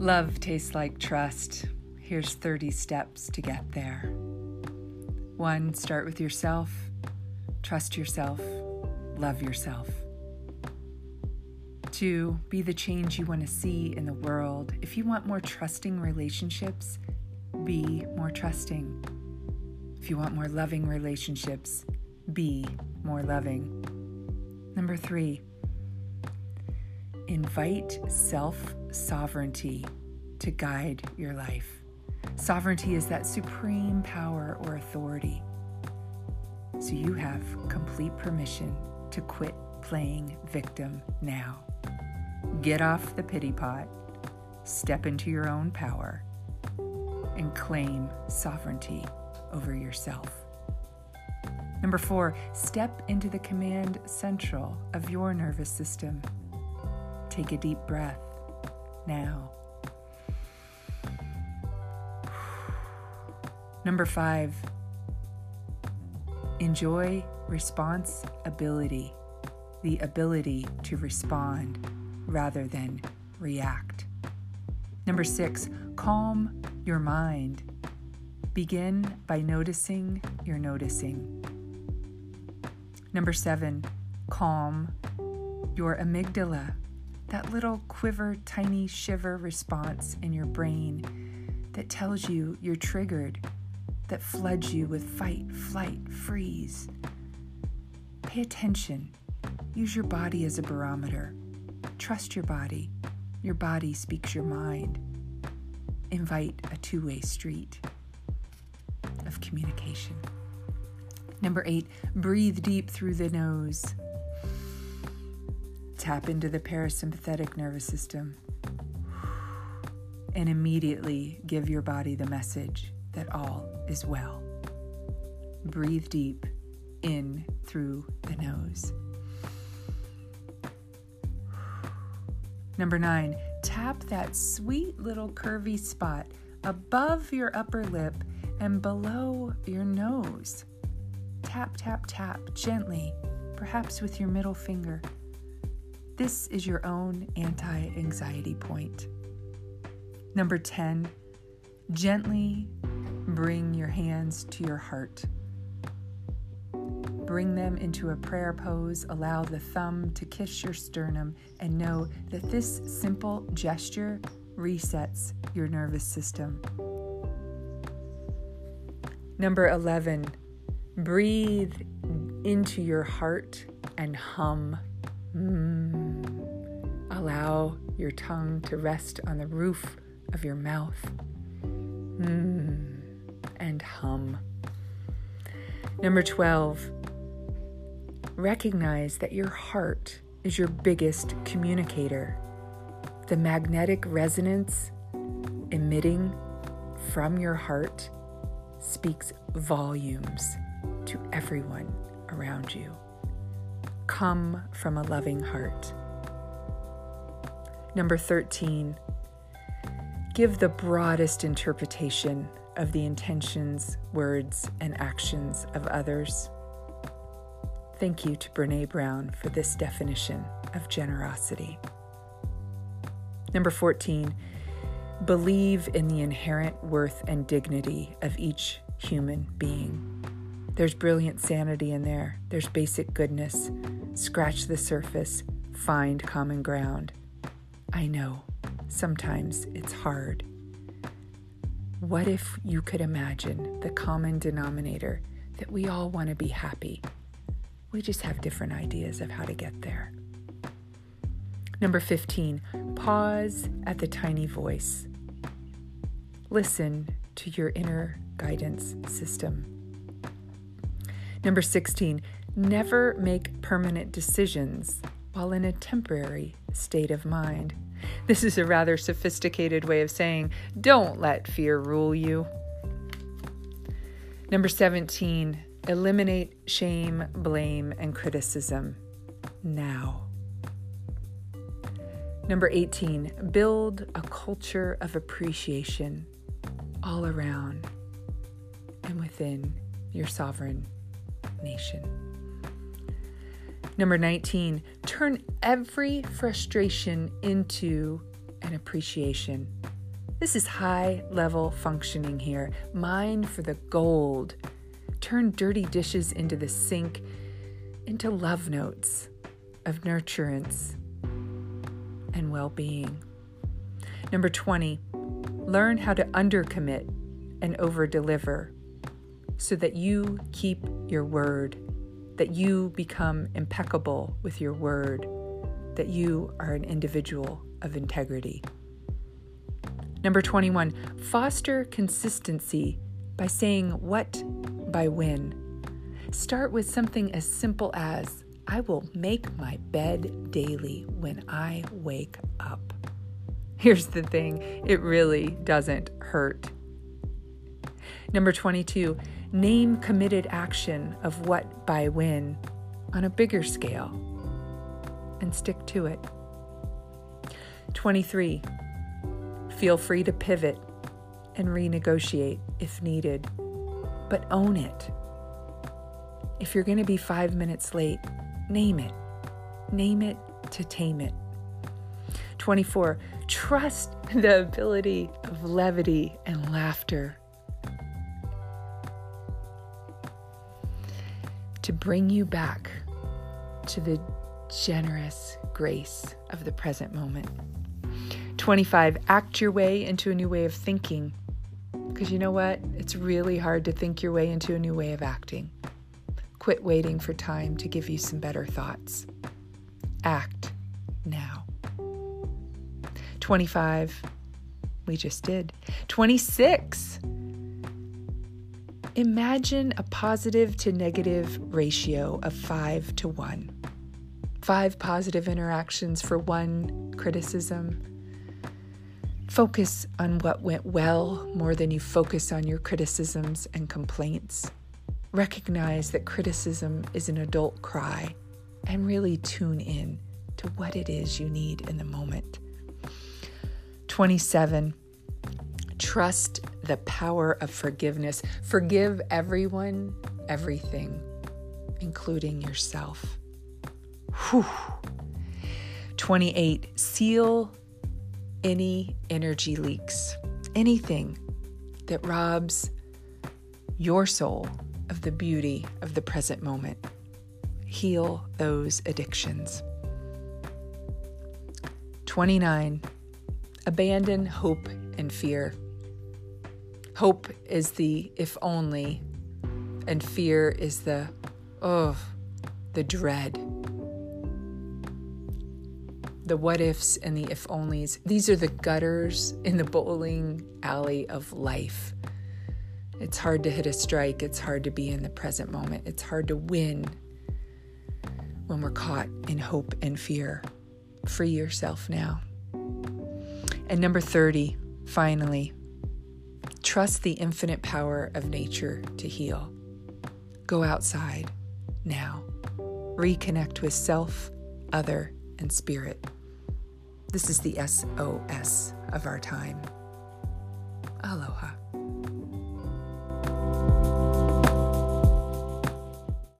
Love tastes like trust. Here's 30 steps to get there. One, start with yourself. Trust yourself. Love yourself. Two, be the change you want to see in the world. If you want more trusting relationships, be more trusting. If you want more loving relationships, be more loving. Number three, invite self sovereignty to guide your life. Sovereignty is that supreme power or authority. So you have complete permission to quit playing victim now. Get off the pity pot, step into your own power, and claim sovereignty over yourself. Number four, step into the command central of your nervous system. Take a deep breath now. Number five, enjoy responsibility, the ability to respond rather than react. Number six, calm your mind. Begin by noticing your noticing. Number seven, calm your amygdala, that little quiver, tiny shiver response in your brain that tells you you're triggered, that floods you with fight, flight, freeze. Pay attention. Use your body as a barometer. Trust your body. Your body speaks your mind. Invite a two way street of communication. Number eight, breathe deep through the nose. Tap into the parasympathetic nervous system and immediately give your body the message that all is well. Breathe deep in through the nose. Number nine, tap that sweet little curvy spot above your upper lip and below your nose. Tap, tap, tap gently, perhaps with your middle finger. This is your own anti anxiety point. Number 10, gently bring your hands to your heart. Bring them into a prayer pose. Allow the thumb to kiss your sternum and know that this simple gesture resets your nervous system. Number 11, breathe into your heart and hum. Mm. Allow your tongue to rest on the roof of your mouth. Mm. And hum. Number 12, recognize that your heart is your biggest communicator. The magnetic resonance emitting from your heart speaks volumes to everyone around you. Come from a loving heart. Number 13, give the broadest interpretation of the intentions, words, and actions of others. Thank you to Brene Brown for this definition of generosity. Number 14, believe in the inherent worth and dignity of each human being. There's brilliant sanity in there, there's basic goodness. Scratch the surface, find common ground. I know, sometimes it's hard. What if you could imagine the common denominator that we all want to be happy? We just have different ideas of how to get there. Number 15, pause at the tiny voice. Listen to your inner guidance system. Number 16, never make permanent decisions while in a temporary state of mind. This is a rather sophisticated way of saying don't let fear rule you. Number 17, eliminate shame, blame, and criticism now. Number 18, build a culture of appreciation all around and within your sovereign nation. Number 19, turn every frustration into an appreciation. This is high level functioning here. Mine for the gold. Turn dirty dishes into the sink, into love notes of nurturance and well being. Number 20, learn how to undercommit and overdeliver so that you keep your word, that you become impeccable with your word, that you are an individual of integrity. Number 21, foster consistency by saying what by when. Start with something as simple as I will make my bed daily when I wake up. Here's the thing it really doesn't hurt. Number 22, name committed action of what by when on a bigger scale and stick to it. 23, Feel free to pivot and renegotiate if needed, but own it. If you're going to be five minutes late, name it. Name it to tame it. 24. Trust the ability of levity and laughter bring you back to the generous grace of the present moment. 25, act your way into a new way of thinking. Because you know what? It's really hard to think your way into a new way of acting. Quit waiting for time to give you some better thoughts. Act now. 25, we just did. 26, imagine a positive to negative ratio of 5 to 1. Five positive interactions for one criticism, Focus on what went well more than you focus on your criticisms and complaints. Recognize that criticism is an adult cry and really tune in to what it is you need in the moment. 27. Trust the power of forgiveness. Forgive everyone, everything, including yourself. Whew. 28. Seal any energy leaks, anything that robs your soul of the beauty of the present moment. Heal those addictions. 29. Abandon hope and fear. Hope is the if only, and fear is the, oh, the dread the what ifs and the if onlys. These are the gutters in the bowling alley of life. It's hard to hit a strike, it's hard to be in the present moment, it's hard to win when we're caught in hope and fear. Free yourself now. And number 30, finally, trust the infinite power of nature to heal. Go outside now. Reconnect with self, other, and spirit. This is the SOS of our time. Aloha.